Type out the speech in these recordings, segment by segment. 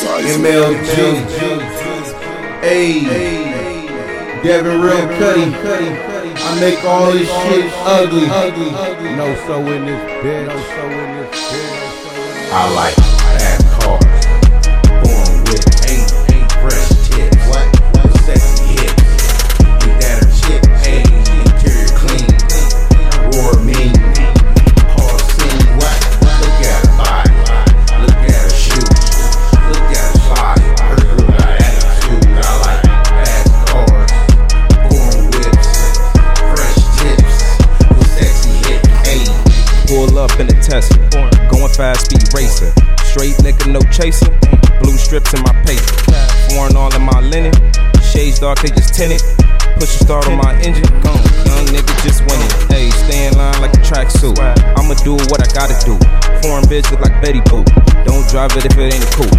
MLG. Hey, Devin Real Cuddy. I make all this shit ugly. No so in this bitch. No so in this bitch. I like racer. Straight nigga, no chaser. Blue strips in my paper. Foreign all in my linen. Shades dark, they just tinted. Push a start on my engine. Gone. Young nigga just winning. Hey, stay in line like a tracksuit. I'ma do what I gotta do. Foreign bitch look like Betty Boop. Don't drive it if it ain't cool.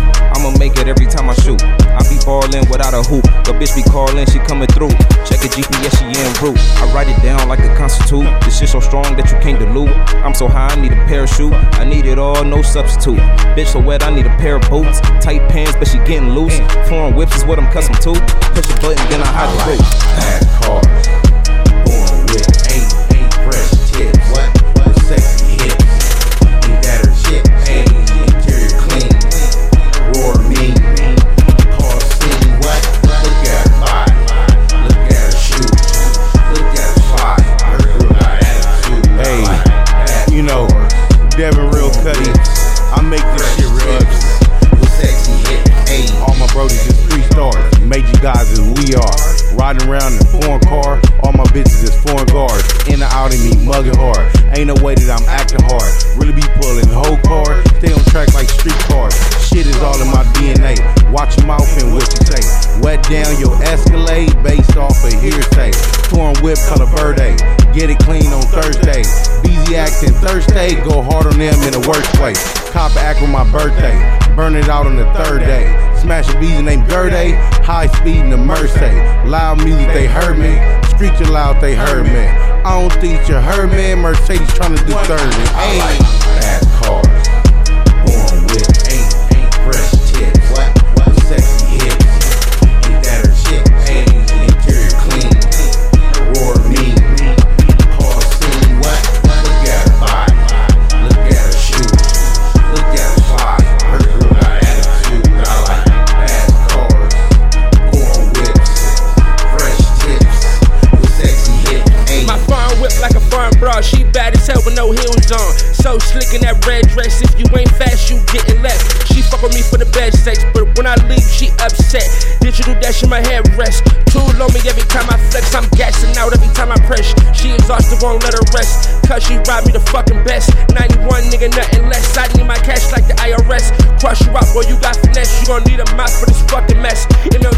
I without a hoop. The bitch be calling, she coming through. Check a GPS, she en route. I write it down like a constitute. This shit so strong that you can't dilute. I'm so high, I need a parachute. I need it all, no substitute. Bitch so wet, I need a pair of boots. Tight pants, but she getting loose. Foreign whips is what I'm accustomed to. Push a button, then I I hide the like Riding around in a foreign car. All my bitches is foreign guards. In and out of me, mugging hard. Ain't no way that I'm acting hard. Really be pulling the whole car. Stay on track like street cars. Shit is all in my DNA. Watch your mouth and what you say. Wet down your Escalade based off of hearsay. Foreign whip color verde. Get it clean on Thursday. Beezy acting Thursday. Go hard on them in the worst way. Cop act on my birthday. Burn it out on the third day. Smash a beezy named Gerde. High speed in the Mercy. Loud music, they heard me. Screeching loud, they heard me. I don't think you heard me. Mercedes trying to do 30. I She bad as hell with no heels on. So slick in that red dress. If you ain't fast, you getting left. She fuck with me for the bed sex, but when I leave, she upset. Digital dash in my head rest. Tool on me every time I flex. I'm gassing out every time I press. She exhausted, won't let her rest. Cause she robbed me the fucking best. 91 nigga, nothing less. I need my cash like the IRS. Crush you out, boy, you got finesse. You gon' need a mouth for this fucking mess. With the.